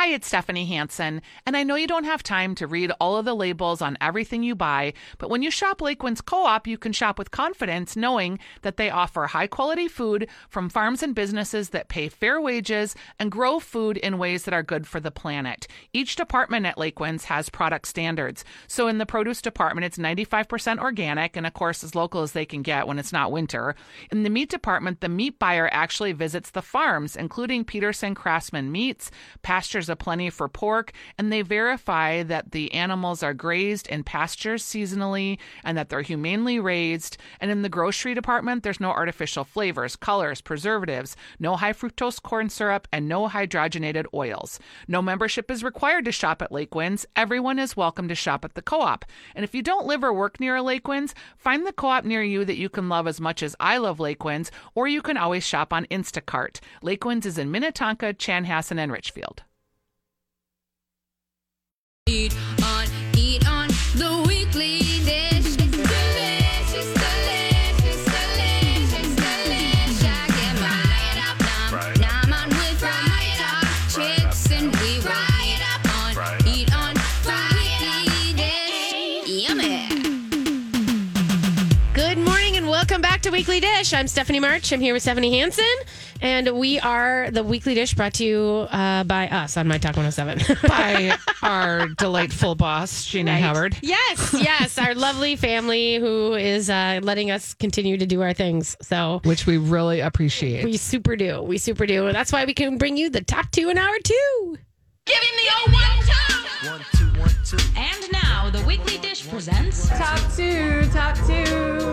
Hi, it's Stephanie Hansen, and I know you don't have time to read all of the labels on everything you buy, but when you shop Lakewinds Co-op, you can shop with confidence knowing that they offer high-quality food from farms and businesses that pay fair wages and grow food in ways that are good for the planet. Each department at Lakewinds has product standards. So in the produce department, it's 95% organic and of course as local as they can get when it's not winter. In the meat department, the meat buyer actually visits the farms, including Peterson Craftsman Meats, Pastures Aplenty for pork, and they verify that the animals are grazed in pastures seasonally and that they're humanely raised. And in the grocery department, there's no artificial flavors, colors, preservatives, no high fructose corn syrup, and no hydrogenated oils. No membership is required to shop at Lakewinds. Everyone is welcome to shop at the co op. And if you don't live or work near a Lakewinds, find the co op near you that you can love as much as I love Lakewinds, or you can always shop on Instacart. Lakewinds is in Minnetonka, Chanhassen, and Richfield. Weekly Dish. I'm Stephanie March. I'm here with Stephanie Hansen, and we are the Weekly Dish brought to you uh, by us on My Talk 107. by our delightful boss, Gina Howard. yes, yes, our lovely family who is uh, letting us continue to do our things. So Which we really appreciate. we super do. We super do. That's why we can bring you the top two in hour two. Give him the old one two. One, two, one, two. And now the Weekly Dish presents Top two, top two.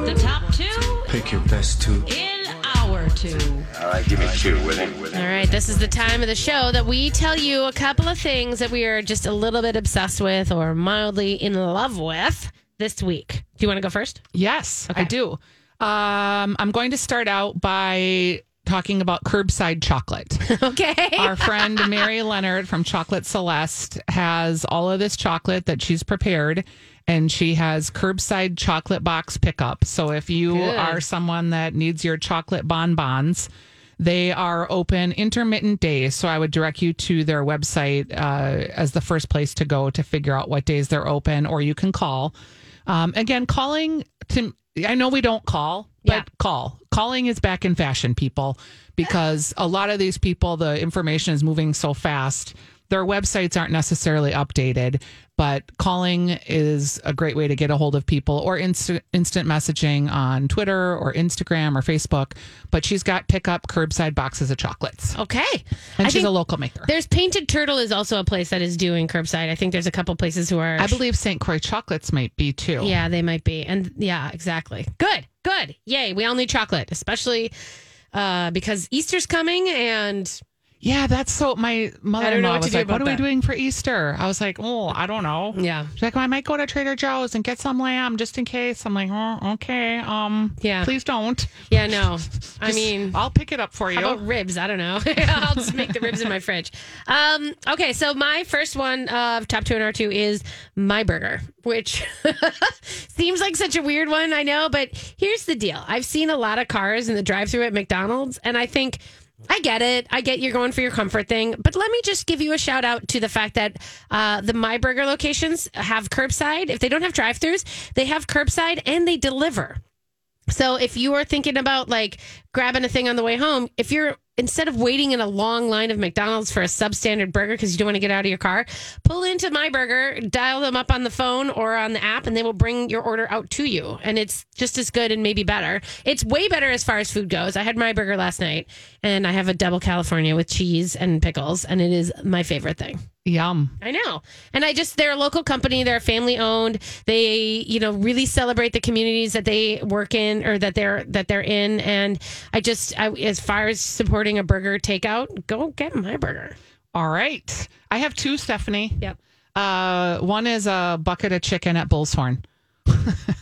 the top two Pick your best two. in hour two. All right, give me two with him. With All right, this is the time of the show that we tell you a couple of things that we are just a little bit obsessed with or mildly in love with this week. Do you want to go first? Yes, Okay. I do. Um, I'm going to start out by talking about curbside chocolate. Okay. Our friend Mary Leonard from Chocolate Celeste has all of this chocolate that she's prepared, and she has curbside chocolate box pickup. So if you Good. are someone that needs your chocolate bonbons, they are open intermittent days. So I would direct you to their website uh, as the first place to go to figure out what days they're open, or you can call. Um, again, calling to I know we don't call, but Yeah. call. Calling is back in fashion, people, because a lot of these people, the information is moving so fast. Their websites aren't necessarily updated, but calling is a great way to get a hold of people or instant instant messaging on Twitter or Instagram or Facebook. But she's got pickup curbside boxes of chocolates. okay. And I she's a local maker. There's Painted Turtle is also a place that is doing curbside. I think there's a couple places who are. I believe St. Croix chocolates might be too. Yeah, they might be. And yeah, exactly. Good. Good. Yay. We all need chocolate, especially uh, because Easter's coming and Yeah, that's so. My mother in law what was like, "What are we doing for Easter?" I was like, "Oh, I don't know." yeah. She's like, well, "I might go to Trader Joe's and get some lamb just in case." I'm like, "Oh, okay. Um, Yeah. please don't. Yeah, no. I mean, I'll pick it up for you." How about ribs? I don't know. I'll just make the ribs in my fridge. Um, okay, so my first one of top two and R two is my burger, which seems like such a weird one, I know, but here's the deal. I've seen a lot of cars in the drive through at McDonald's, and I think I get it. I get you're going for your comfort thing, but let me just give you a shout out to the fact that uh, the My Burger locations have curbside. If they don't have drive throughs, they have curbside and they deliver. So if you are thinking about like grabbing a thing on the way home, if you're instead of waiting in a long line of McDonald's for a substandard burger because you don't want to get out of your car, pull into my burger, dial them up on the phone or on the app, and they will bring your order out to you. And it's just as good and maybe better. It's way better as far as food goes. I had my burger last night, and I have a double California with cheese and pickles, and it is my favorite thing. Yum. I know. And I just, they're a local company. They're family owned. They, you know, really celebrate the communities that they work in or that they're, that they're in. And I just, I, as far as supporting a burger takeout, go get my burger. All right. I have two, Stephanie. Yep. Uh, one is a bucket of chicken at Bull's Horn.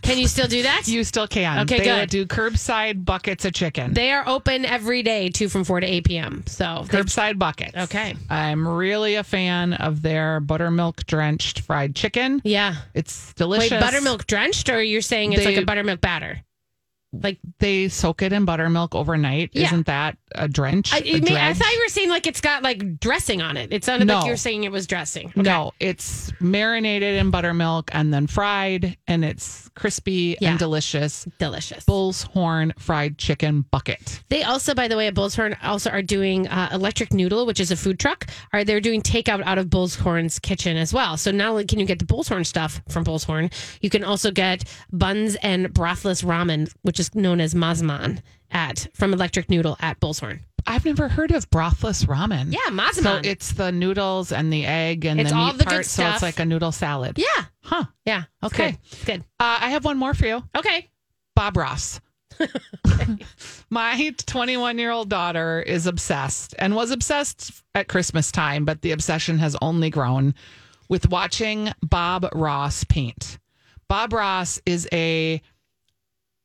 Can you still do that? You still can. Okay, they good. do curbside buckets of chicken. they are open every day, two from four to eight p.m. So they- curbside buckets. Okay. I'm really a fan of their buttermilk drenched fried chicken. yeah. It's delicious. Wait, buttermilk drenched, or you're saying it's They- like a buttermilk batter? Like They soak it in buttermilk overnight. Yeah. Isn't that a drench? I, a may- I thought you were saying like it's got like dressing on it. It sounded like you were saying it was dressing. Okay. No, it's marinated in buttermilk and then fried, and it's crispy Yeah. and delicious. delicious. Bull's horn fried chicken bucket. They also, by the way, at Bull's Horn also are doing uh, Electric Noodle, which is a food truck. Are they're doing takeout out of Bull's Horn's kitchen as well? So not only can you get the Bull's Horn stuff from Bull's Horn, you can also get buns and brothless ramen, which is known as mazemen at from Electric Noodle at Bull's Horn. I've never heard of brothless ramen. Yeah, mazemen. So it's the noodles and the egg and It's the meat all the part. So it's like a noodle salad. yeah, Huh. yeah. It's Okay. good. It's good. Uh, I have one more for you. Okay. Bob Ross. My 21 year old daughter is obsessed and was obsessed at Christmas time, but the obsession has only grown with watching Bob Ross paint. Bob Ross is a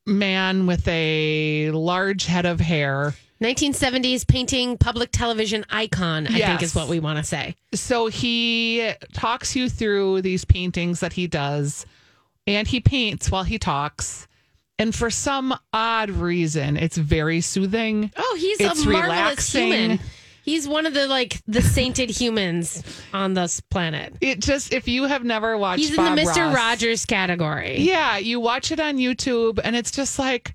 man with a large head of hair. 1970s painting public television icon, I think is what we want to say. So he talks you through these paintings that he does, and he paints while he talks. And for some odd reason, it's very soothing. Oh, he's It's a marvelous relaxing. human. He's one of the like the sainted humans on this planet. It just if you have never watched, He's in the Mr. Ross, Rogers category. Yeah, you watch it on YouTube, and it's just like,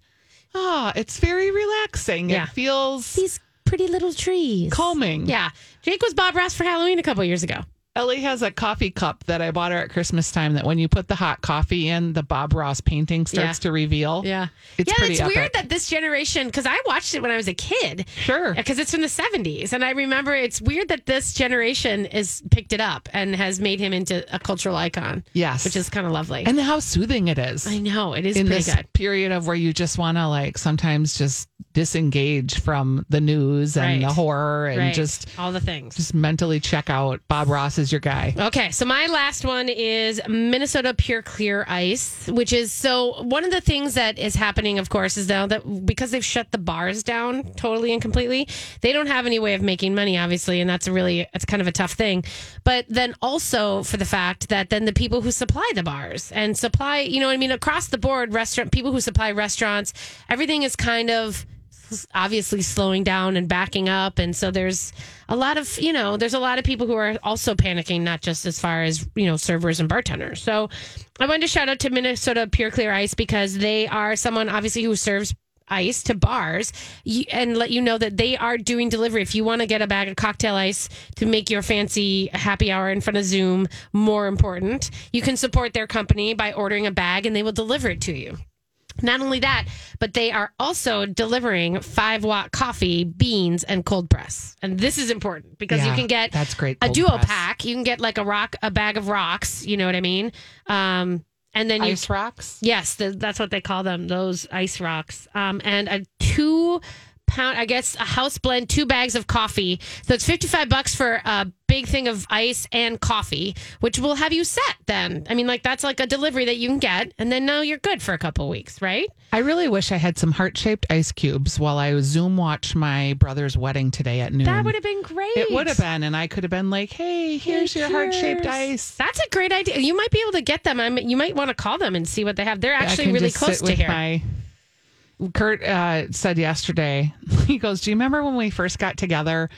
ah, it's very relaxing. Yeah. It feels These pretty little trees. calming. Yeah. Jake was Bob Ross for Halloween a couple years ago. Ellie has a coffee cup that I bought her at Christmas time. That when you put the hot coffee in, the Bob Ross painting starts Yeah. to reveal. Yeah. It's yeah, pretty it's weird that this generation, because I watched it when I was a kid. Sure. Because it's from the 70s. And I remember it's weird that this generation has picked it up and has made him into a cultural icon. Yes. Which is kind of lovely. and how soothing it is. I know. It is in pretty this good. period of where you just want to like sometimes just disengage from the news and Right. the horror and Right. just all the things. just mentally check out. Bob Ross is your guy. Okay, so my last one is Minnesota Pure Clear Ice, which is so one of the things that is happening, of course, is now that because they've shut the bars down totally and completely, they don't have any way of making money, obviously, and that's a really it's kind of a tough thing. But then also for the fact that then the people who supply the bars and supply, you know, what I mean, across the board, restaurant people who supply restaurants, everything is kind of obviously slowing down and backing up. And so there's a lot of you know there's a lot of people who are also panicking not just as far as you know servers and bartenders. So i wanted to shout out to minnesota pure clear ice because they are someone obviously who serves ice to bars. And let you know that they are doing delivery. If you want to get a bag of cocktail ice to make your fancy happy hour in front of zoom more important you can support their company by ordering a bag and they will deliver it to you not only that, but they are also delivering five watt coffee, beans, and cold press. And this is important because you can get that's great a duo press. pack. You can get like a rock, a bag of rocks. You know what I mean? Um, and then you Ice rocks. Yes, the, that's what they call them, those ice rocks. Um, and a two pound, I guess, a house blend, two bags of coffee. So it's 55 bucks for a big thing of ice and coffee, which will have you set then. I mean, like, that's like a delivery that you can get. And then now you're good for a couple weeks, right? I really wish I had some heart shaped ice cubes while I Zoom watch my brother's wedding today at noon. That would have been great. It would have been, and I could have been like, "Hey, here's your heart shaped ice." That's a great idea. You might be able to get them. I mean, you might want to call them and see what they have. They're actually really close to with here. My, Kurt uh, said yesterday, he goes, Do you remember when we first got together?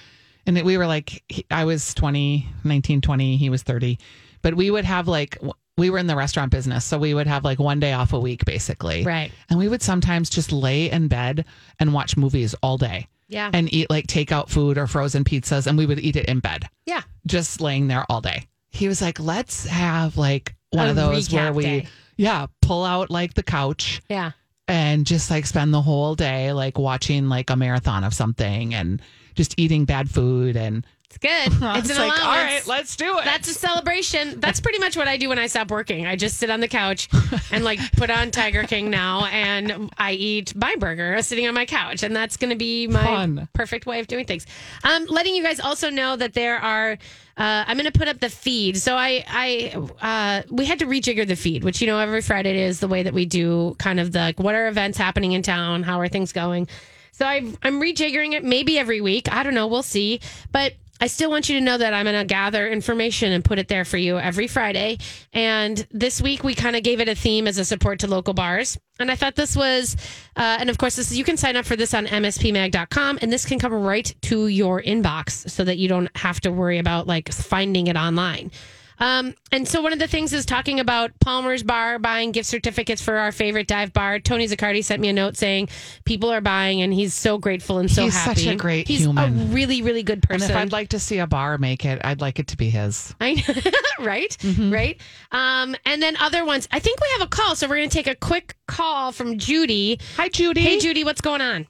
And it, we were like, he- I was 20, 19, 20, he was 30. But we would have like, we were in the restaurant business. So we would have like one day off a week, basically. Right. And we would sometimes just lay in bed and watch movies all day yeah. and eat like takeout food or frozen pizzas. And we would eat it in bed, yeah. just laying there all day. He was like, Let's have like one A of those where we, day. yeah, pull out like the couch Yeah. And just like spend the whole day like watching like a marathon of something and just eating bad food and It's good. It's, It's an like, allowance. all right, let's do it. That's a celebration. That's pretty much what I do when I stop working. I just sit on the couch and like put on Tiger King now, and I eat my burger sitting on my couch, and that's going to be my Fun. perfect way of doing things. Um, letting you guys also know that there are. Uh, I'm going to put up the feed. So I, I, uh, we had to rejigger the feed, which you know every Friday is the way that we do kind of the like, what are events happening in town, how are things going. So I, I'm rejiggering it maybe every week. I don't know. We'll see. But I still want you to know that I'm going to gather information and put it there for you every Friday. And this week we kind of gave it a theme as a support to local bars. And I thought this was, uh, and of course, this is, you can sign up for this on mspmag.com, and this can come right to your inbox so that you don't have to worry about like finding it online. Um, and so one of the things is talking about Palmer's Bar buying gift certificates for our favorite dive bar. Tony Zaccardi sent me a note saying people are buying, and he's so grateful and so He's happy. such a great he's human. a really, really good and person. if I'd like to see a bar make it, I'd like it to be his. I know, right, Mm-hmm. right. Um, and then other ones. I think we have a call, so we're going to take a quick call from Judy. Hi, Judy. Hey, Judy, what's going on?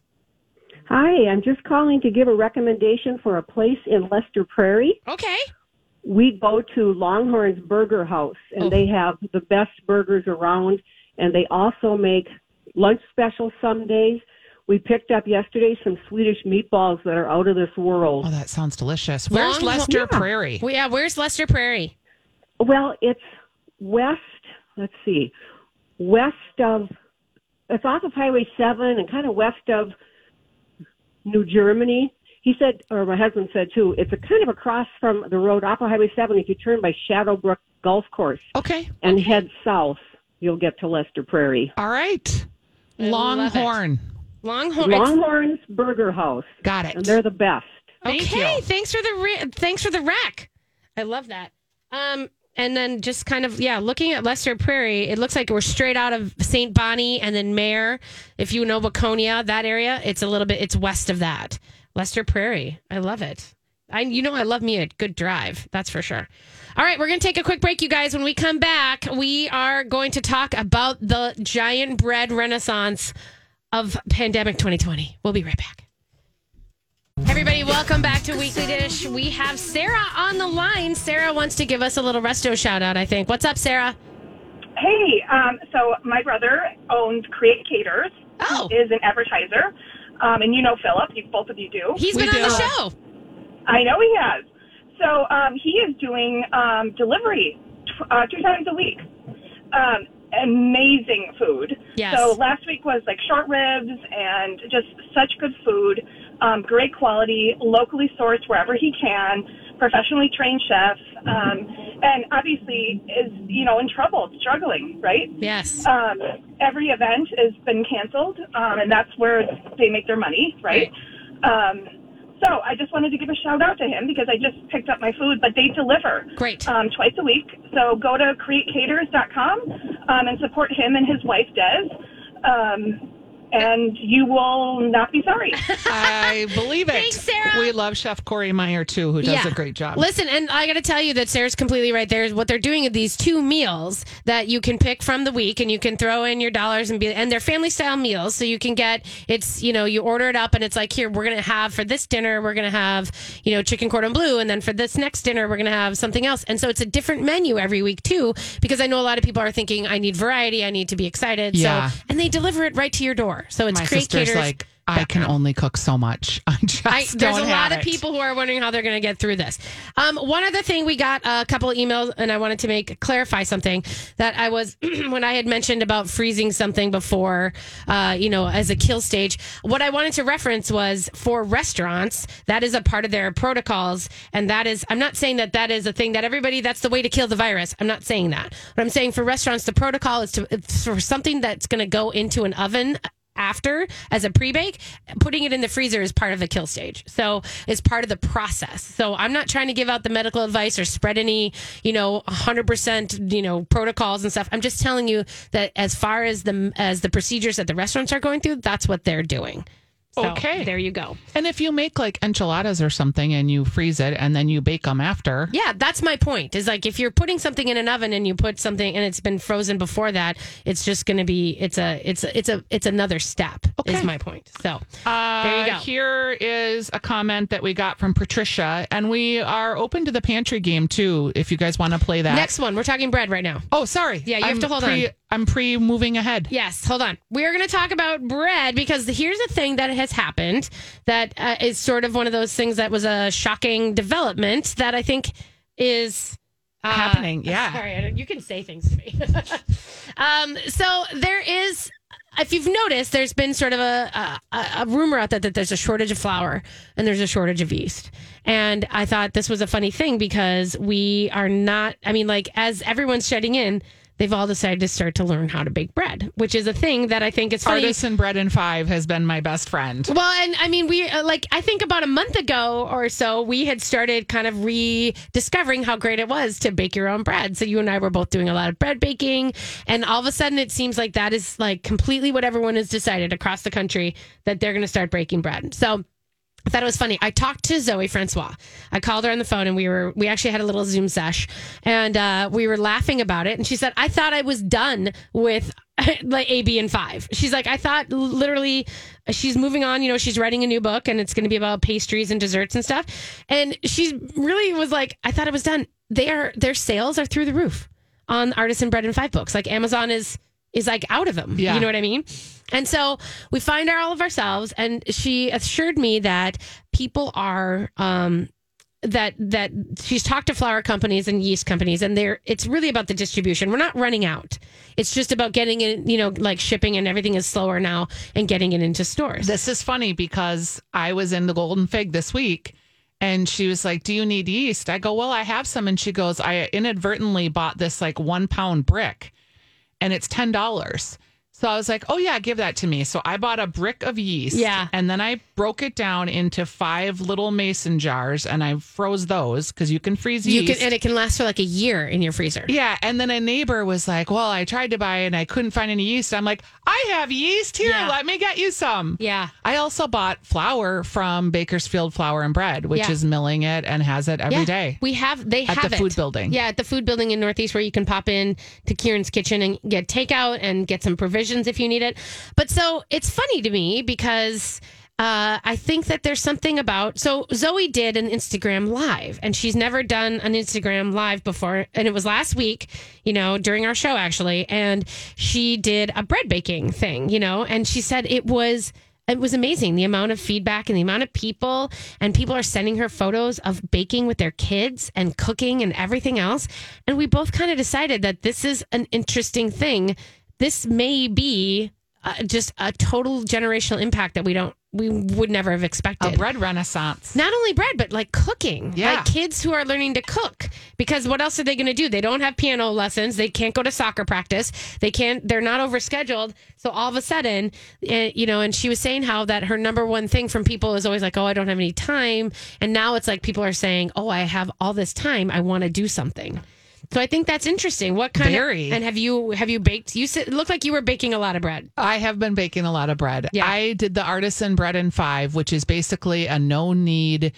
Hi, I'm just calling to give a recommendation for a place in Lester Prairie. Okay, We go to Longhorn's Burger House, and Oh. they have the best burgers around, and they also make lunch specials some days. We picked up yesterday some Swedish meatballs that are out of this world. Oh, that sounds delicious. Where's Long- Lester Yeah. Prairie? well, yeah. Where's Lester Prairie? Well, it's west, let's see, west of, it's off of Highway 7 and kind of west of New Germany. He said, or my husband said too, it's a kind of across from the road off of Highway 7. If you turn by Shadowbrook Golf Course Okay. and head south, you'll get to Lester Prairie. All right. I. Longhorn. Longhorn. Longhorn's Burger House. Got it. And they're the best. Thank okay, you. thanks for the re- thanks for the rec. I love that. Um, and then just kind of yeah, looking at Lester Prairie, it looks like we're straight out of St. Bonnie and then Mayer. If you know Waconia, that area, it's a little bit it's west of that. Lester Prairie, I love it. I you know I love me a good drive, that's for sure. All right, we're going to take a quick break, you guys. When we come back, we are going to talk about the giant bread renaissance of pandemic 2020. We'll be right back. Everybody, welcome back to Weekly Dish. We have Sarah on the line. Sarah wants to give us a little resto shout out, I think. What's up, Sarah? Hey, um, so my brother owns Create Caters. Oh. Is an advertiser. Um, and you know Philip, you, both of you do. He's been on the do. show. I know he has. So um, he is doing um, delivery t- uh, two times a week. Um, amazing food. Yes. So last week was like short ribs and just such good food, um, great quality, locally sourced wherever he can, professionally trained chef, um, and obviously is you know in trouble, struggling, right? Yes. um, every event has been canceled, um, and that's where they make their money, right? Um, so I just wanted to give a shout out to him because I just picked up my food, but they deliver Great. um, twice a week. So go to createcaters.com um, and support him and his wife Des. Um, and you will not be sorry. I believe it. Thanks, Sarah. We love Chef Corey Meyer too, who does a great job. Listen, and I got to tell you that Sarah's completely right. There's what they're doing are these two meals that you can pick from the week, and you can throw in your dollars and be, and they're family style meals. So you can get it's you know you order it up, and it's like here we're gonna have for this dinner we're gonna have you know chicken cordon bleu, and then for this next dinner we're gonna have something else. And so it's a different menu every week too, because I know a lot of people are thinking I need variety, I need to be excited. Yeah. So and they deliver it right to your door. So it's My Create sister's like, I can only cook so much. I just I, there's a lot of people who are wondering how they're going to get through this. Um, one other thing, we got a couple emails, and I wanted to make clarify something that I was when I had mentioned about freezing something before, uh, you know, as a kill stage. What I wanted to reference was for restaurants that is a part of their protocols, and that is I'm not saying that that is a thing that everybody that's the way to kill the virus. I'm not saying that, What I'm saying for restaurants the protocol is to for something that's going to go into an oven after as a pre-bake putting it in the freezer is part of the kill stage. So it's part of the process. So i'm not trying to give out the medical advice or spread any you know 100% you know protocols and stuff. I'm just telling you that as far as the as the procedures that the restaurants are going through that's what they're doing So, Okay. there you go. And if you make like enchiladas or something and you freeze it and then you bake them after, Yeah, that's my point. Is like if you're putting something in an oven and you put something and it's been frozen before that, it's just going to be it's a it's a, it's a it's another step. Okay. Is my point. So Uh, there you go. Here is a comment that we got from Patricia, and we are open to the pantry game too. If you guys want to play that. Next one, we're talking bread right now. Oh, sorry. Yeah, you have I'm to hold pre, on. I'm pre moving ahead. Yes, hold on. We are going to talk about bread because here's a thing that has happened that uh, is sort of one of those things that was a shocking development that I think is uh, Happening, yeah. Sorry, you can say things to me. um, so there is. If you've noticed, there's been sort of a, a, a rumor out there that there's a shortage of flour and there's a shortage of yeast. And I thought this was a funny thing because we are not, I mean, like, as everyone's shutting in, they've all decided to start to learn how to bake bread, which is a thing that I think is funny. Artisan Bread in Five has been my best friend. Well, and I mean, we uh, like, I think about a month ago or so, we had started kind of rediscovering how great it was to bake your own bread. So you and I were both doing a lot of bread baking. And all of a sudden, it seems like that is like completely what everyone has decided across the country that they're going to start breaking bread. So, I thought it was funny. I talked to Zoe Francois. I called her on the phone and we were we actually had a little Zoom sesh and uh, we were laughing about it. And she said, I thought I was done with like AB and five. She's like, I thought literally she's moving on, you know, she's writing a new book and it's gonna be about pastries and desserts and stuff. And she really was like, I thought it was done. They are their sales are through the roof on artisan bread and five books. Like Amazon is is like out of them. Yeah. You know what I mean? And so we find our all of ourselves, and she assured me that people are um, that that she's talked to flour companies and yeast companies, and they're it's really about the distribution. We're not running out. It's just about getting it, you know, like shipping and everything is slower now, and getting it into stores. This is funny because I was in the Golden Fig this week and she was like, Do you need yeast? I go, Well, I have some. And she goes, I inadvertently bought this like one pound brick and it's $10. So I was like, oh, yeah, give that to me. So I bought a brick of yeast. Yeah. And then I broke it down into five little mason jars and I froze those because you can freeze you yeast. can, and it can last for like a year in your freezer. Yeah, and then a neighbor was like, "Well, I tried to buy and I couldn't find any yeast." I'm like, "I have yeast here. Yeah. Let me get you some." Yeah. I also bought flour from Baker's Field Flour and Bread, which Yeah. is milling it and has it every day. We have they At have the it. food building. Yeah, at the food building in Northeast where you can pop in to Kieran's kitchen and get takeout and get some provisions if you need it. But so it's funny to me because uh, I think that there's something about so Zoe did an Instagram live and she's never done an Instagram live before. And it was last week, you know, during our show actually, and she did a bread baking thing, you know, and she said it was it was amazing the amount of feedback and the amount of people. And people are sending her photos of baking with their kids and cooking and everything else. And we both kind of decided that this is an interesting thing this may be uh, just a total generational impact that we don't we would never have expected. A bread renaissance. not only bread, but like cooking. Yeah. Like kids who are learning to cook. Because what else are they going to do? They don't have piano lessons. They can't go to soccer practice. They can't, they're not overscheduled. So all of a sudden, eh, you know, and she was saying how that her number one thing from people is always like, oh, I don't have any time. And now it's like people are saying, oh, I have all this time. I want to do something. So I think that's interesting. What kind Very. of, and have you, have you baked, you said, it looked like you were baking a lot of bread. I have been baking a lot of bread. Yeah. I did the artisan bread in five, which is basically a no knead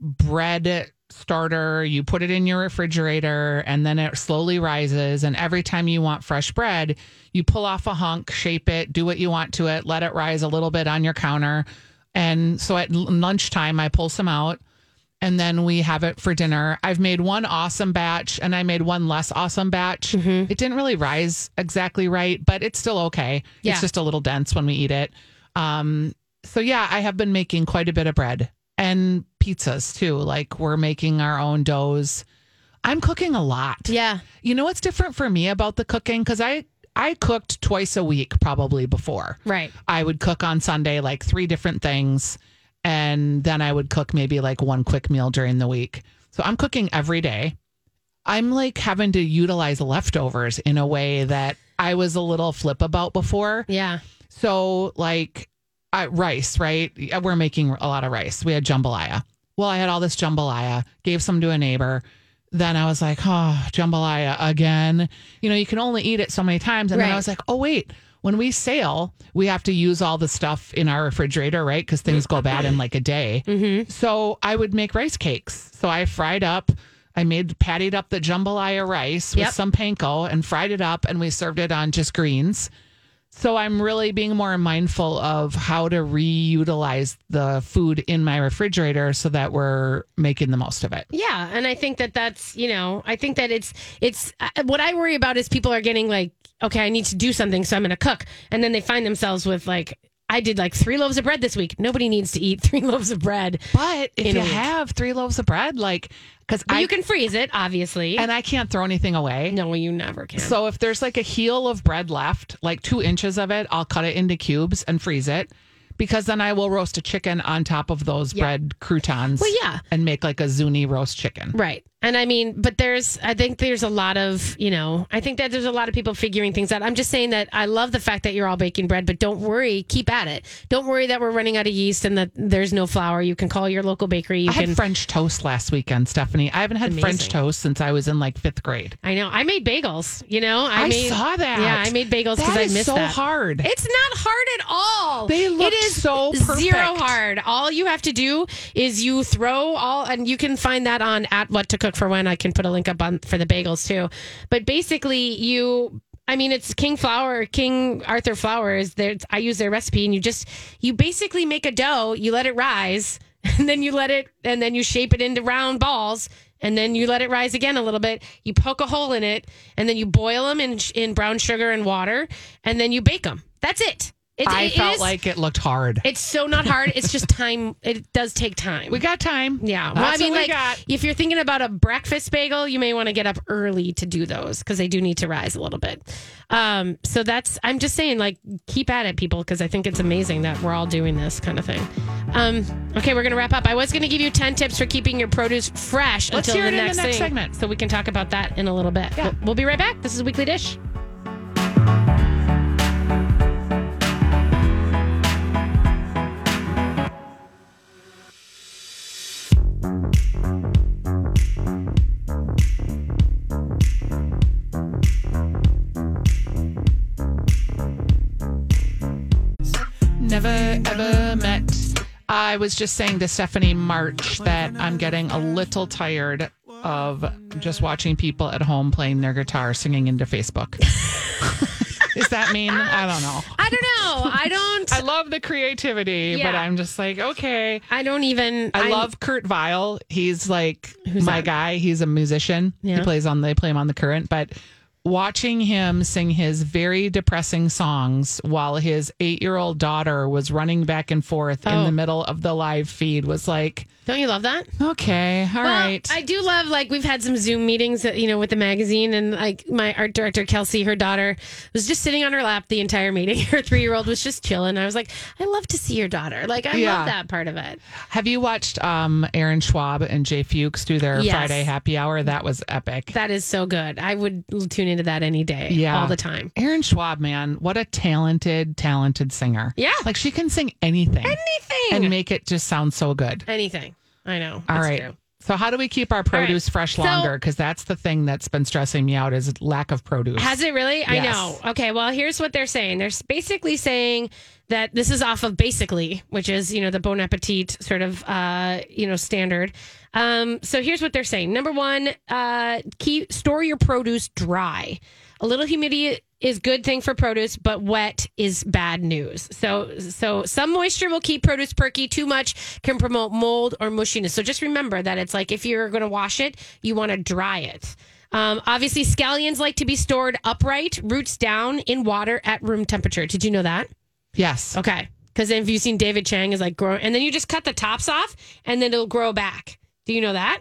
bread starter. You put it in your refrigerator and then it slowly rises. And every time you want fresh bread, you pull off a hunk, shape it, do what you want to it, let it rise a little bit on your counter. And so at lunchtime, I pull some out and then we have it for dinner. I've made one awesome batch and I made one less awesome batch. Mm-hmm. It didn't really rise exactly right, but it's still okay. Yeah. It's just a little dense when we eat it. Um, so yeah, I have been making quite a bit of bread and pizzas too. Like we're making our own doughs. I'm cooking a lot. Yeah. You know what's different for me about the cooking? Because I I cooked twice a week probably before. Right. I would cook on Sunday like three different things, and then I would cook maybe like one quick meal during the week. So I'm cooking every day. I'm like having to utilize leftovers in a way that I was a little flip about before. Yeah. So, like uh, rice, right? We're making a lot of rice. We had jambalaya. Well, I had all this jambalaya, gave some to a neighbor. Then I was like, oh, jambalaya again. You know, you can only eat it so many times. And then I was like, oh, wait, when we sail, we have to use all the stuff in our refrigerator, right? Because things go bad in like a day. Mm-hmm. So I would make rice cakes. So I fried up. I made patted up the jambalaya rice with Yep. some panko and fried it up, and we served it on just greens. So I'm really being more mindful of how to reutilize the food in my refrigerator so that we're making the most of it. Yeah, and I think that that's you know I think that it's it's uh, what I worry about is people are getting like okay I need to do something so I'm going to cook and then they find themselves with like I did like three loaves of bread this week. Nobody needs to eat three loaves of bread, But if you have three loaves of bread, like, because you can freeze it obviously. and I can't throw anything away. no, you never can. So if there's like a heel of bread left, like two inches of it, I'll cut it into cubes and freeze it. Because then I will roast a chicken on top of those Yeah. bread croutons. Well, yeah. And make like a zuni roast chicken. Right. And I mean, but there's, I think there's a lot of, you know, I think that there's a lot of people figuring things out. I'm just saying that I love the fact that you're all baking bread, but don't worry, keep at it. Don't worry that we're running out of yeast and that there's no flour. You can call your local bakery. You I can. had French toast last weekend, Stephanie. I haven't had French toast since I was in like fifth grade. I know. I made bagels. You know, I, I, made, saw that. Yeah, I made bagels because I missed so that. hard. It's not hard at all. They look it is so zero hard. All you have to do is you throw all, and you can find that on at what to cook for when. I can put a link up on for the bagels too. But basically, you. I mean, it's King Flour, King Arthur there. I use their recipe, and you just you basically make a dough, you let it rise, and then you let it, and then you shape it into round balls, and then you let it rise again a little bit. You poke a hole in it, and then you boil them in in brown sugar and water, and then you bake them. That's it. It, I it felt is- like it looked hard. it's so not hard. It's just time. It does take time. we got time. yeah. That's Well, I mean, like, got. if you're thinking about a breakfast bagel, you may want to get up early to do those because they do need to rise a little bit. Um, so that's, I'm just saying, like, keep at it, people, because I think it's amazing that we're all doing this kind of thing. Um, okay, we're going to wrap up. I was going to give you 10 tips for keeping your produce fresh Let's until the next, the next thing. segment. So we can talk about that in a little bit. Yeah. We'll, we'll be right back. This is Weekly Dish. I was just saying to Stephanie March that I'm getting a little tired of just watching people at home playing their guitar singing into Facebook. Is that mean? I don't know. I don't know. I don't. I love the creativity, but I'm just like, okay. I don't even. I I'm- love Kurt Vile. He's like my that? guy. He's a musician. He plays on they play him on the current, but watching him sing his very depressing songs while his 8-year-old daughter was running back and forth in Oh. the middle of the live feed was like, Don't you love that? okay, all right. Well, I do love like we've had some Zoom meetings, uh, you know, with the magazine, and like my art director Kelsey, her daughter was just sitting on her lap the entire meeting. Her three year old was just chilling. I was like, I love to see your daughter. Like I Yeah. love that part of it. Have you watched um, Erin Schwab and Jay Fuchs do their Yes. Friday happy hour? That was epic. That is so good. I would tune into that any day, Yeah. all the time. Erin Schwab, man, what a talented, talented singer. Yeah. Like she can sing anything. Anything, And make it just sound so good. anything. I know. All right. true. So how do we keep our produce fresh longer? Because that's the thing that's been stressing me out is lack of produce. Has it really? I know. Okay, well, here's what they're saying. They're basically saying that this is off of basically, which is, you know, the Bon Appetit sort of, uh, you know, standard. Um, so here's what they're saying. Number one, uh, keep store your produce dry. A little humidity is good thing for produce, but wet is bad news. So, so some moisture will keep produce perky. Too much can promote mold or mushiness. So just remember that it's like if you're going to wash it, you want to dry it. Um, obviously, scallions like to be stored upright, roots down in water at room temperature. Did you know that? yes. Okay. Because if you've seen David Chang is like grow, and then you just cut the tops off, and then it'll grow back. Do you know that?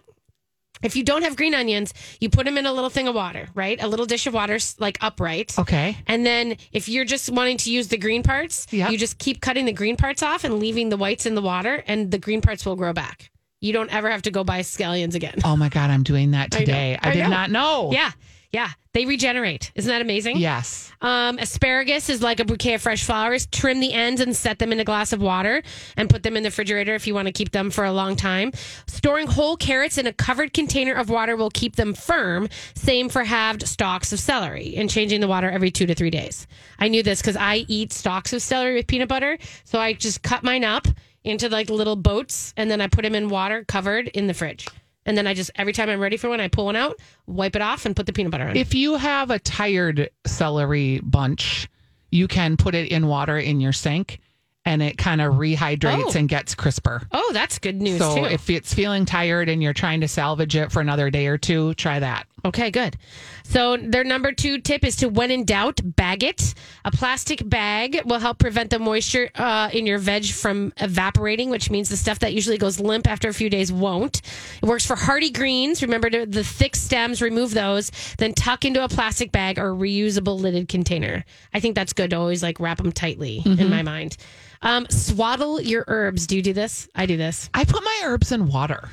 If you don't have green onions, you put them in a little thing of water, right? A little dish of water, like upright. Okay. And then if you're just wanting to use the green parts, Yep. you just keep cutting the green parts off and leaving the whites in the water, and the green parts will grow back. You don't ever have to go buy scallions again. Oh my God, I'm doing that I know. today. I, I did know. not know. Yeah. Yeah. They regenerate. Isn't that amazing? Yes. Um, asparagus is like a bouquet of fresh flowers. Trim the ends and set them in a glass of water and put them in the refrigerator if you want to keep them for a long time. Storing whole carrots in a covered container of water will keep them firm. Same for halved stalks of celery and changing the water every two to three days. I knew this because I eat stalks of celery with peanut butter. So I just cut mine up into like little boats and then I put them in water covered in the fridge. And then I just, every time I'm ready for one, I pull one out, wipe it off, and put the peanut butter in. If you have a tired celery bunch, you can put it in water in your sink and it kind of rehydrates Oh. and gets crisper. oh, that's good news So too. if it's feeling tired and you're trying to salvage it for another day or two, try that. Okay, good. So their number two tip is to, when in doubt, bag it. A plastic bag will help prevent the moisture uh, in your veg from evaporating, which means the stuff that usually goes limp after a few days won't. It works for hardy greens. Remember to, the thick stems, remove those, then tuck into a plastic bag or reusable lidded container. I think that's good to always like wrap them tightly in my mind. Um, swaddle your herbs. Do you do this? I do this. I put my herbs in water.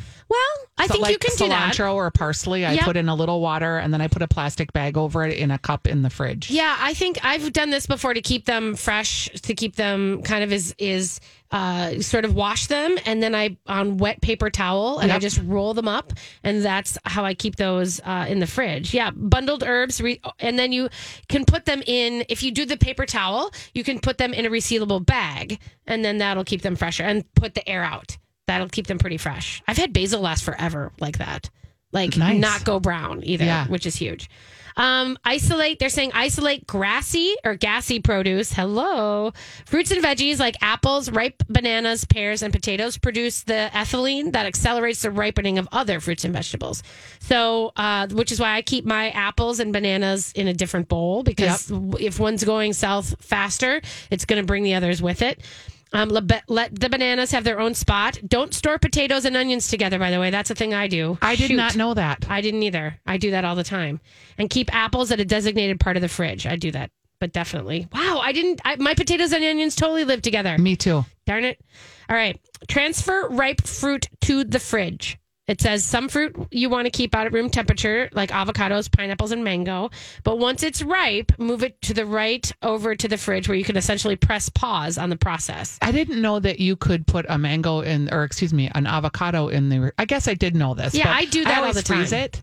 I So think like you can do that. cilantro or parsley. I Yep. put in a little water and then I put a plastic bag over it in a cup in the fridge. Yeah, I think I've done this before to keep them fresh, to keep them kind of is is uh, sort of wash them, and then I on wet paper towel, and I just roll them up, and that's how I keep those uh, in the fridge. Yeah, bundled herbs, re- and then you can put them in. If you do the paper towel, you can put them in a resealable bag, and then that'll keep them fresher, and put the air out. That'll keep them pretty fresh. I've had basil last forever like that. Like Nice. not go brown either, Yeah. which is huge. Um, isolate, they're saying isolate grassy or gassy produce. Hello. Fruits and veggies like apples, ripe bananas, pears, and potatoes produce the ethylene that accelerates the ripening of other fruits and vegetables. So, uh, which is why I keep my apples and bananas in a different bowl because if one's going south faster, it's going to bring the others with it. Um, let, let the bananas have their own spot. Don't store potatoes and onions together, by the way. That's a thing I do. I did Shoot. not know that. I didn't either. I do that all the time. And keep apples at a designated part of the fridge. I do that, but definitely. Wow, I didn't. I, my potatoes and onions totally live together. Me too. Darn it. All right. Transfer ripe fruit to the fridge. It says some fruit you want to keep out at room temperature, like avocados, pineapples, and mango. But once it's ripe, move it to the right over to the fridge where you can essentially press pause on the process. I didn't know that you could put a mango in, or excuse me, an avocado in the. I guess I did know this. Yeah, I do that all always the freeze time. it.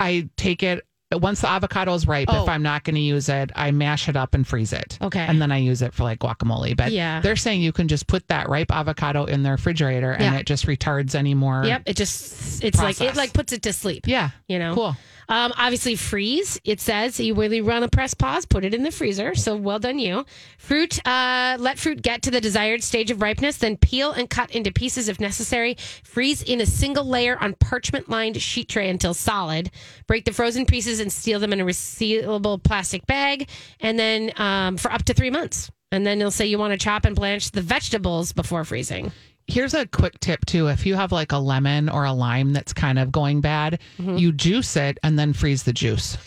I take it once the avocado is ripe. Oh. If I'm not going to use it, I mash it up and freeze it. Okay. and then I use it for like guacamole. But Yeah. they're saying you can just put that ripe avocado in the refrigerator and Yeah. it just retards any more. Yep. It just, it's like, it like puts it to sleep. Yeah. You know? Cool. Um, obviously, freeze. It says you really run a press pause, put it in the freezer. So well done, you. Fruit. Uh, let fruit get to the desired stage of ripeness, then peel and cut into pieces if necessary. Freeze in a single layer on parchment-lined sheet tray until solid. Break the frozen pieces and seal them in a resealable plastic bag, and then um, for up to three months. And then you'll say you want to chop and blanch the vegetables before freezing. Here's a quick tip too. If you have like a lemon or a lime that's kind of going bad, Mm-hmm. you juice it and then freeze the juice,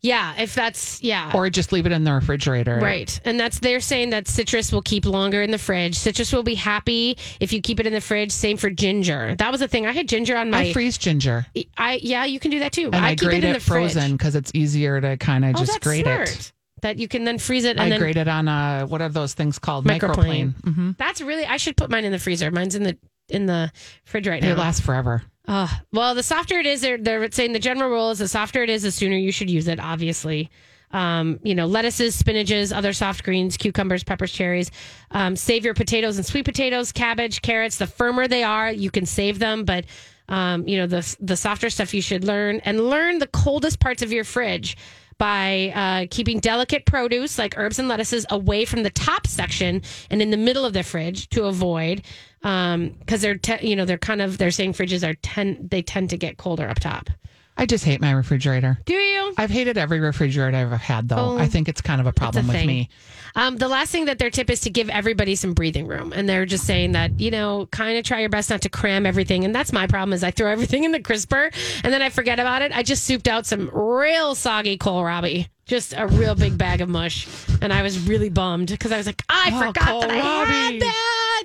Yeah, if that's yeah. or just leave it in the refrigerator. Right. And that's they're saying that citrus will keep longer in the fridge. Citrus will be happy if you keep it in the fridge. Same for ginger. That was the thing. I had ginger on my I freeze ginger I yeah, you can do that too. and I, keep grate it in it, the frozen because it's easier to kind of Oh, just grate smart. it. That you can then freeze it and I then grate it on a what are those things called? Microplane. Microplane. hmm That's really I should put mine in the freezer. Mine's in the in the fridge right now. It lasts forever. Uh, well, the softer it is, they're, they're saying the general rule is the softer it is, the sooner you should use it, obviously. Um, you know, lettuces, spinaches, other soft greens, cucumbers, peppers, cherries. Um, save your potatoes and sweet potatoes, cabbage, carrots. The firmer they are, you can save them. But, um, you know, the, the softer stuff you should learn and learn the coldest parts of your fridge by uh, keeping delicate produce like herbs and lettuces away from the top section and in the middle of the fridge to avoid because they're te- you know they're kind of they're saying fridges are ten they tend to get colder up top. I just hate my refrigerator. Do you? I've hated every refrigerator I've ever had, though. Oh, I think it's kind of a problem with thing. me. Um, the last thing that their tip is to give everybody some breathing room, and they're just saying that you know, kind of try your best not to cram everything. And that's my problem is I throw everything in the crisper, and then I forget about it. I just souped out some real soggy kohlrabi, just a real big bag of mush, and I was really bummed because I was like, I Oh, forgot that I had that.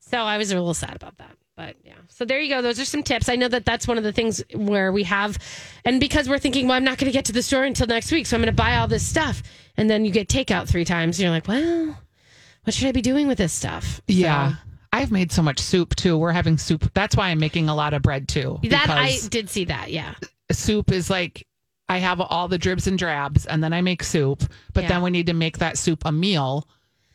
So I was a little sad about that. But yeah, so there you go. Those are some tips. I know that that's one of the things where we have, and because we're thinking, well, I'm not going to get to the store until next week, so I'm going to buy all this stuff, and then you get takeout three times, and you're like, well, what should I be doing with this stuff? Yeah. So I've made so much soup too. We're having soup. That's why I'm making a lot of bread too. that I did see that. Yeah, soup is like I have all the dribs and drabs and then I make soup, but Yeah. then we need to make that soup a meal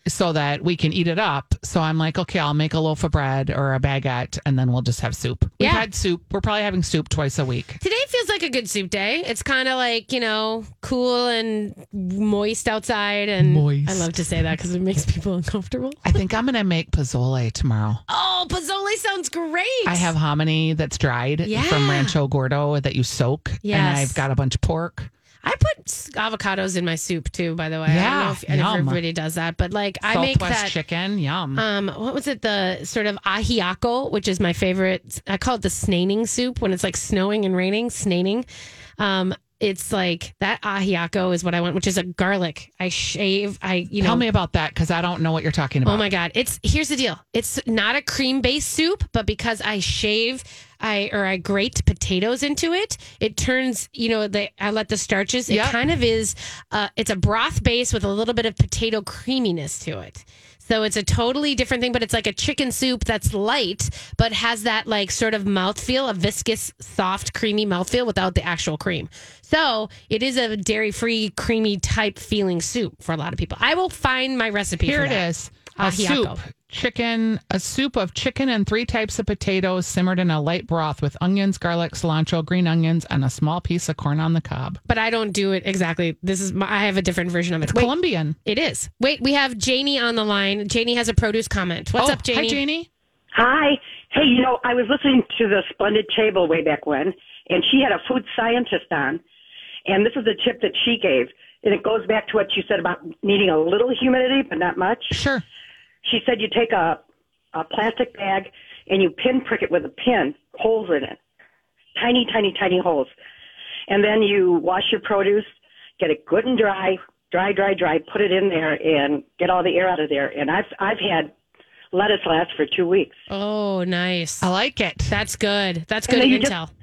so that we can eat it up. So I'm like, okay, I'll make a loaf of bread or a baguette and then we'll just have soup. We've Yeah. had soup. We're probably having soup twice a week. today feels like a good soup day. It's kind of like you know, cool and moist outside, and Moist. I love to say that because it makes people uncomfortable. I think I'm going to make pozole tomorrow. Oh, pozole sounds great. I have hominy that's dried Yeah. from Rancho Gordo that you soak. And I've got a bunch of pork. I put avocados in my soup too. By the way, I don't Yeah, know if, and if yum. everybody does that, but like I make Southwest that. chicken. Yum. Um, what was it? The sort of ajiaco, which is my favorite. I call it the snaining soup when it's like snowing and raining. Snaining. Um, it's like that ajiaco is what I want, which is a garlic. I shave. I you know. Tell me about that because I don't know what you're talking about. Oh my god! It's here's the deal. It's not a cream based soup, but because I shave, I or I grate potatoes into it, it turns. You know, the I let the starches. It kind of is. Uh, it's a broth base with a little bit of potato creaminess to it. So it's a totally different thing, but it's like a chicken soup that's light, but has that like sort of mouthfeel, a viscous, soft, creamy mouthfeel without the actual cream. So it is a dairy free, creamy type feeling soup for a lot of people. I will find my recipe. Here for it that. is. A soup, chicken, a soup of chicken and three types of potatoes simmered in a light broth with onions, garlic, cilantro, green onions, and a small piece of corn on the cob. but I don't do it exactly. This is my, I have a different version of it. It's Wait, Colombian. it is. Wait, we have Janie on the line. Janie has a produce comment. What's oh, up, Janie? Hi, Janie. Hi. Hey, you know, I was listening to the Splendid Table way back when, and she had a food scientist on, and this is the tip that she gave, and it goes back to what you said about needing a little humidity, but not much. Sure. She said you take a, a plastic bag and you pinprick it with a pin, holes in it, tiny, tiny, tiny holes, and then you wash your produce, get it good and dry, dry, dry, dry, put it in there, and get all the air out of there. And I've I've had lettuce last for two weeks. Oh, nice. I like it. That's good. That's good you intel. just-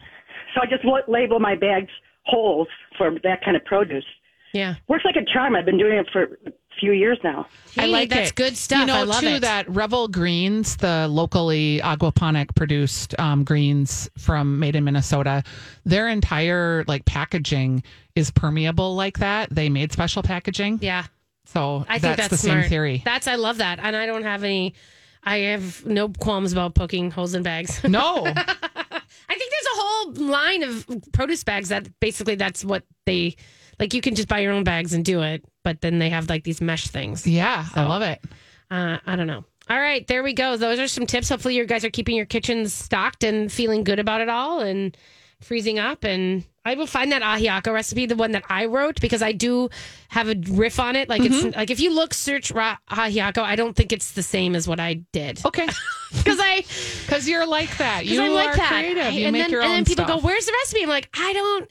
So I just lo- label my bags holes for that kind of produce. yeah. Works like a charm. I've been doing it for a few years now. I like that's it. good stuff. You know, I love too, it. that Revol Greens, the locally aquaponic produced um, greens from made in Minnesota, their entire like packaging is permeable like that. They made special packaging, Yeah. so I think that's, that's, the smart. same theory. That's I love that, and I don't have any. I have no qualms about poking holes in bags. no, I think there's a whole line of produce bags that basically that's what they like. You can just buy your own bags and do it, but then they have like these mesh things. yeah, I love it. Uh, I don't know. All right, there we go. Those are some tips. Hopefully, you guys are keeping your kitchens stocked and feeling good about it all and freezing up. And I will find that ajiaco recipe, the one that I wrote, because I do have a riff on it. Like it's like if you look search ra- ajiaco, I don't think it's the same as what I did Okay, because I because you're like that. You because I like are that. creative. I- you and make then, your and own then people stuff. go, "Where's the recipe?" I'm like, I don't.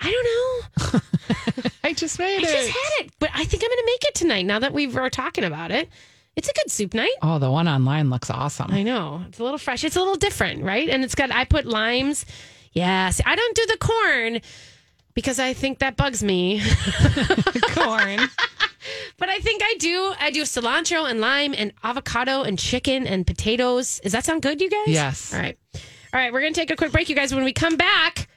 I don't know. I just made it. I it. just had it, but I think I'm going to make it tonight. Now that we are talking about it, it's a good soup night. oh, the one online looks awesome. I know. It's a little fresh. It's a little different, right? And it's got, I put limes. Yes. I don't do the corn because I think that bugs me. Corn. but I think I do. I do cilantro and lime and avocado and chicken and potatoes. Does that sound good, you guys? Yes. All right. All right. We're going to take a quick break, you guys. When we come back,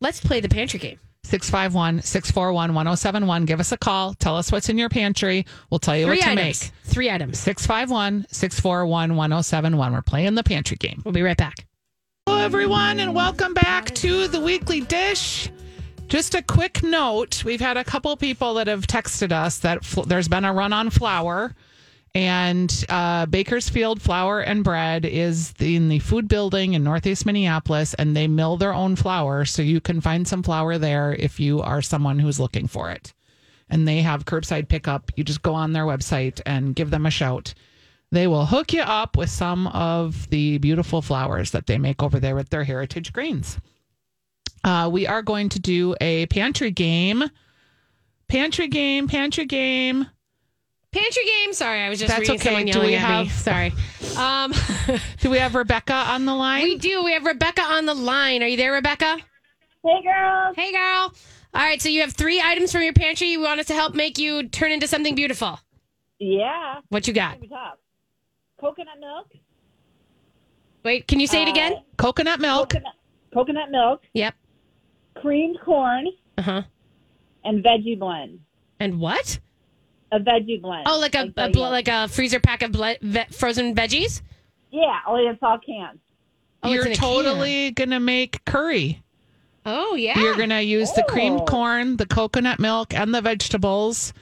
let's play the pantry game. 651 641 1071. Give us a call. Tell us what's in your pantry. We'll tell you Three what to items. make. Three items. 651 641 1071. We're playing the pantry game. We'll be right back. Hello, everyone, and welcome back to the weekly dish. Just a quick note we've had a couple people that have texted us that fl- there's been a run on flour. And uh, Baker's Field Flour and Bread is in the food building in Northeast Minneapolis, and they mill their own flour. So you can find some flour there if you are someone who's looking for it. And they have curbside pickup. You just go on their website and give them a shout. They will hook you up with some of the beautiful flours that they make over there with their heritage grains. Uh, we are going to do a pantry game. Pantry game, pantry game. Pantry game. Sorry, I was just That's reading okay. someone Do yelling we at me. have- Sorry. Um, Do we have Rebecca on the line? we do. We have Rebecca on the line. Are you there, Rebecca? Hey, girls. Hey, girl. All right. So you have three items from your pantry. You want us to help make you turn into something beautiful. Yeah. What you got? Top. Coconut milk. Wait, can you say it again? Coconut milk. Coconut, coconut milk. Yep. Creamed corn Uh huh. and veggie blend. And what? A veggie blend. Oh, like a, a the, bl- like a freezer pack of ble- ve- frozen veggies. yeah. Oh, Only it's all canned. Oh, You're in a totally gonna make curry. Oh yeah. You're gonna use the creamed Oh. corn, the coconut milk, and the vegetables,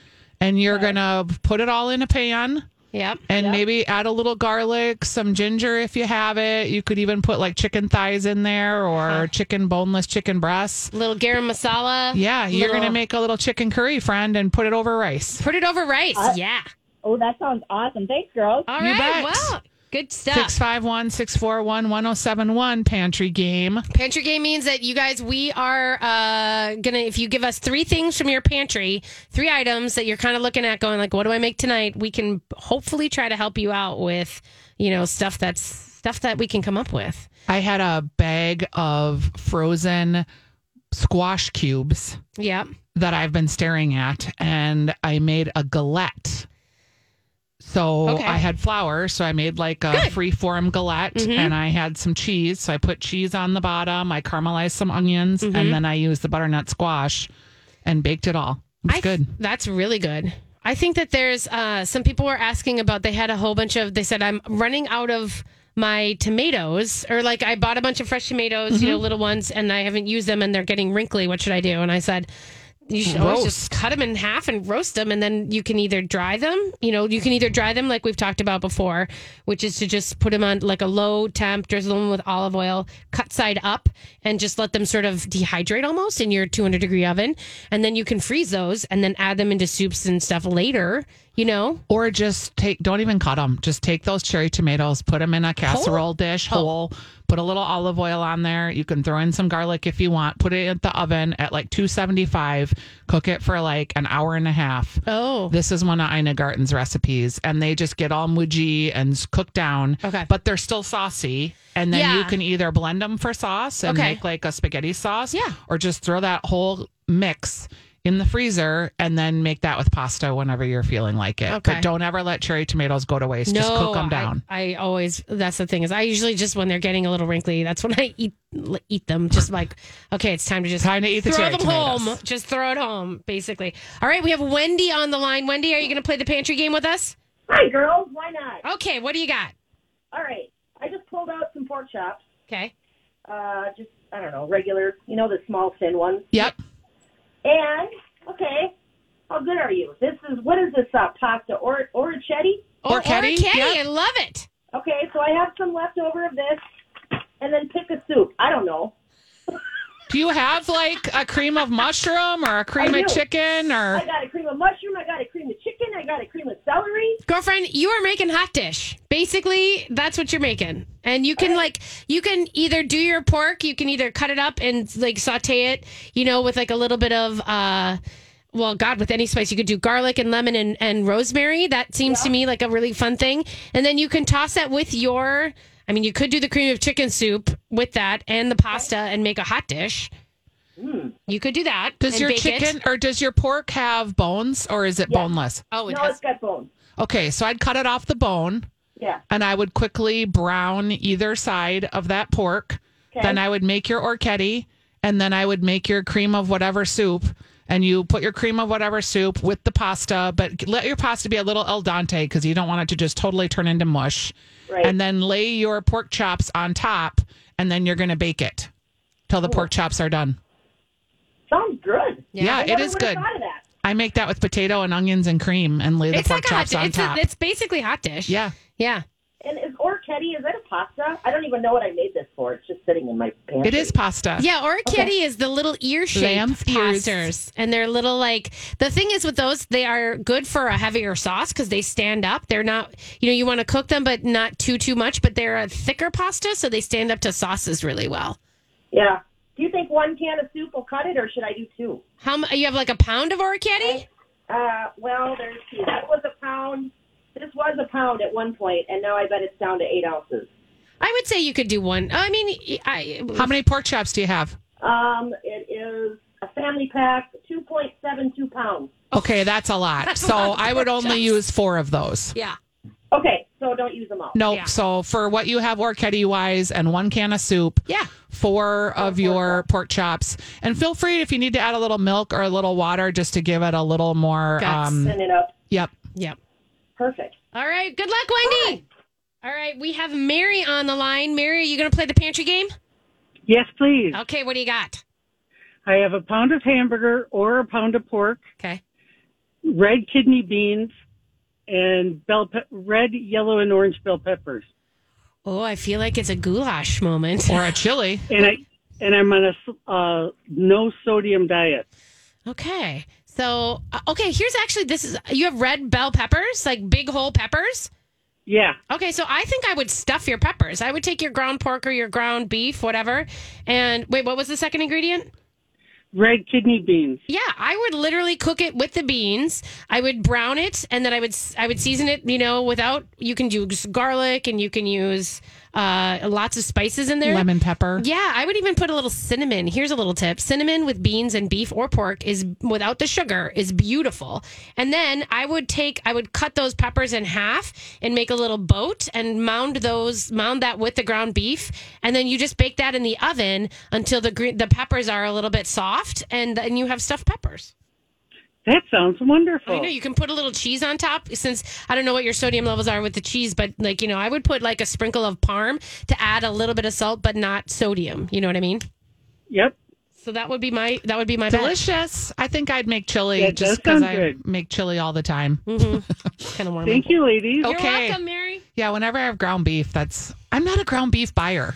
and you're gonna put it all in a pan. Yep. And maybe add a little garlic, some ginger if you have it. You could even put like chicken thighs in there or chicken boneless chicken breasts. Little garam masala. Yeah, you're Little- gonna make a little chicken curry, friend, and put it over rice. Put it over rice. yeah. Oh, that sounds awesome. Thanks, girls. All You right. bet. Well, good stuff. 651 641 1071 pantry game. Pantry game means that you guys, we are uh, gonna. If you give us three things from your pantry, three items that you're kind of looking at, going like, "What do I make tonight?" We can hopefully try to help you out with, you know, stuff that's stuff that we can come up with. I had a bag of frozen squash cubes Yep. that I've been staring at, and I made a galette. So Okay. I had flour, so I made like a free form galette, Mm-hmm. and I had some cheese. So I put cheese on the bottom. I caramelized some onions, Mm-hmm. and then I used the butternut squash and baked it all. It's I th- good. That's really good. I think that there's uh, some people were asking about. They had a whole bunch of. They said I'm running out of my tomatoes, or like I bought a bunch of fresh tomatoes, you know, little ones, and I haven't used them, and they're getting wrinkly. What should I do? And I said. You should always just cut them in half and roast them, and then you can either dry them. You know, you can either dry them like we've talked about before, which is to just put them on like a low temp, drizzle them with olive oil, cut side up, and just let them sort of dehydrate almost in your 200 degree oven. And then you can freeze those and then add them into soups and stuff later. You know, Or just take, don't even cut them. Just take those cherry tomatoes, put them in a casserole dish oh. whole, put a little olive oil on there. You can throw in some garlic if you want. Put it in the oven at like 275. Cook it for like an hour and a half. Oh. This is one of Ina Garten's recipes, and they just get all mudgy and s- cook down. Okay. But they're still saucy. And then you can either blend them for sauce and Okay. make like a spaghetti sauce. Yeah. Or just throw that whole mix in the freezer and then make that with pasta whenever you're feeling like it. Okay. But don't ever let cherry tomatoes go to waste. just cook them down. I, always that's the thing is I usually just when they're getting a little wrinkly, that's when I eat eat them. Just like okay, it's time to just Time to eat the throw them tomatoes. home. Just throw it home, basically. All right, we have Wendy on the line. Wendy, are you going to play the pantry game with us? Hi, girls. Why not? Okay, what do you got? All right. I just pulled out some pork chops. Okay. Uh, just I don't know, regular. You know the small thin ones. Yep. And okay, how good are you? This is what is this uh, pasta or orecchiette? Or Orchetti? Orchetti, Yep. I love it. Okay, so I have some left over of this, and then pick a soup. I don't know. Do you have like a cream of mushroom or a cream of chicken or I got a cream of mushroom. I got a cream of chicken. I got a cream of celery. Girlfriend, you are making hot dish. Basically, that's what you're making. And you can like you can either do your pork, you can either cut it up and like saute it, you know, with like a little bit of uh well, God, with any spice, you could do garlic and lemon and, and rosemary. That seems to me like a really fun thing. And then you can toss that with your I mean, you could do the cream of chicken soup with that and the pasta and make a hot dish. Mm. You could do that. does your bake it. chicken or does your pork have bones or is it boneless? Oh, it no, has it's got bones. Okay, so I'd cut it off the bone. Yeah. and I would quickly brown either side of that pork. Then I would make your orchetti, and then I would make your cream of whatever soup. And you put your cream of whatever soup with the pasta, but let your pasta be a little al dente because you don't want it to just totally turn into mush. Right. And then lay your pork chops on top, and then you're going to bake it till the pork chops are done. Sounds good. Yeah, I it never is would've good. Thought of that. I make that with potato and onions and cream, and lay the It's pork like a hot chops on It's, top. a, it's basically hot dish. yeah. Yeah. And is orecchiette is that a pasta? I don't even know what I made this for. It's just sitting in my pantry. It is pasta. Yeah, orchitti is the little ear shaped Lamb's pastas. And they're little like the thing is with those, they are good for a heavier sauce because they stand up. They're not you know, you want to cook them but not too too much, but they're a thicker pasta, so they stand up to sauces really well. Yeah. Do you think one can of soup will cut it, or should I do two? How mu- you have like a pound of orchitti? Uh, well, there's two. That was a pound. This was a pound at one point, and now I bet it's down to eight ounces. I would say you could do one. I mean, I, How many pork chops do you have? Um, it is a family pack, two point seven two pounds. Okay, that's a lot. so I would only use four of those. Yeah. Okay, so don't use them all. Nope. Yeah. So for what you have Orchetti wise and one can of soup, Yeah. four of your pork chops. And feel free if you need to add a little milk or a little water just to give it a little more. Guts. Um, Send it up. yep. Yep. Perfect. All right. Good luck, Wendy. All right. We have Mary on the line. Mary, are you going to play the pantry game? Yes, please. Okay. What do you got? I have a pound of hamburger or a pound of pork, Okay. red kidney beans, and bell pe- red, yellow, and orange bell peppers. Oh, I feel like it's a goulash moment. Or a chili. And I and I'm on a uh, no sodium diet. Okay. So, uh, okay, here's actually this is you have red bell peppers, like big whole peppers. Yeah, Okay, so I think I would stuff your peppers. I would take your ground pork or your ground beef, whatever. And wait, what was the second ingredient? red kidney beans. Yeah, I would literally cook it with the beans. I would brown it, and then I would I would season it. You know, without you can use garlic and you can use uh, lots of spices in there. Lemon pepper. Yeah, I would even put a little cinnamon. Here's a little tip: cinnamon with beans and beef or pork is without the sugar is beautiful. And then I would take, I would cut those peppers in half and make a little boat and mound those, mound that with the ground beef, and then you just bake that in the oven until the green, the peppers are a little bit soft, and then you have stuffed peppers. That sounds wonderful. I know you can put a little cheese on top. Since I don't know what your sodium levels are with the cheese, but like you know, I would put like a sprinkle of parm to add a little bit of salt, but not sodium. You know what I mean? Yep. So that would be my that would be my bet. Delicious. I think I'd make chili That does just because I good. make chili all the time. Mm-hmm. kind of warm. Thank you, ladies. You're Okay. welcome, Mary. Yeah, whenever I have ground beef, that's I'm not a ground beef buyer.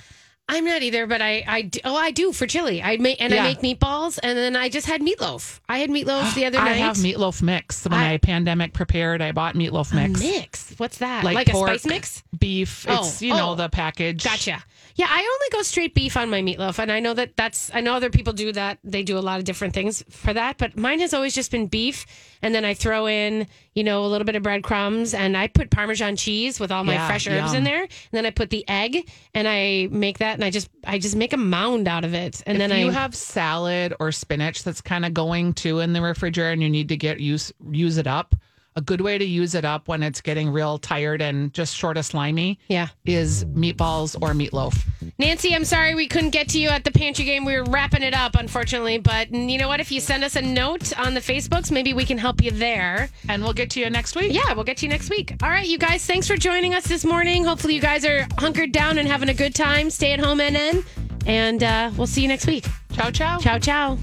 I'm not either, but I, I do, oh I do for chili. I make and Yeah. I make meatballs, and then I just had meatloaf. I had meatloaf the other night. I have meatloaf mix. When I- I, pandemic prepared, I bought meatloaf mix. mix. What's that? Like, pork, a spice mix? Beef. Oh, It's you know oh. the package. Gotcha. Yeah, I only go straight beef on my meatloaf, and I know that that's. I know other people do that. They do a lot of different things for that, but mine has always just been beef, and then I throw in, you know, a little bit of breadcrumbs, and I put Parmesan cheese with all my Yeah, fresh herbs yum. in there, and then I put the egg, and I make that, and I just, I just make a mound out of it, and if then you I have salad or spinach that's kind of going to in the refrigerator and you need to get use use it up, a good way to use it up when it's getting real tired and just short of slimy yeah. is meatballs or meatloaf. Nancy, I'm sorry we couldn't get to you at the pantry game. We were wrapping it up, unfortunately. But you know what? If you send us a note on the Facebooks, maybe we can help you there. And we'll get to you next week. Yeah, we'll get to you next week. All right, you guys, thanks for joining us this morning. Hopefully, you guys are hunkered down and having a good time. Stay at home, NN. And uh, we'll see you next week. Ciao, ciao. Ciao, ciao.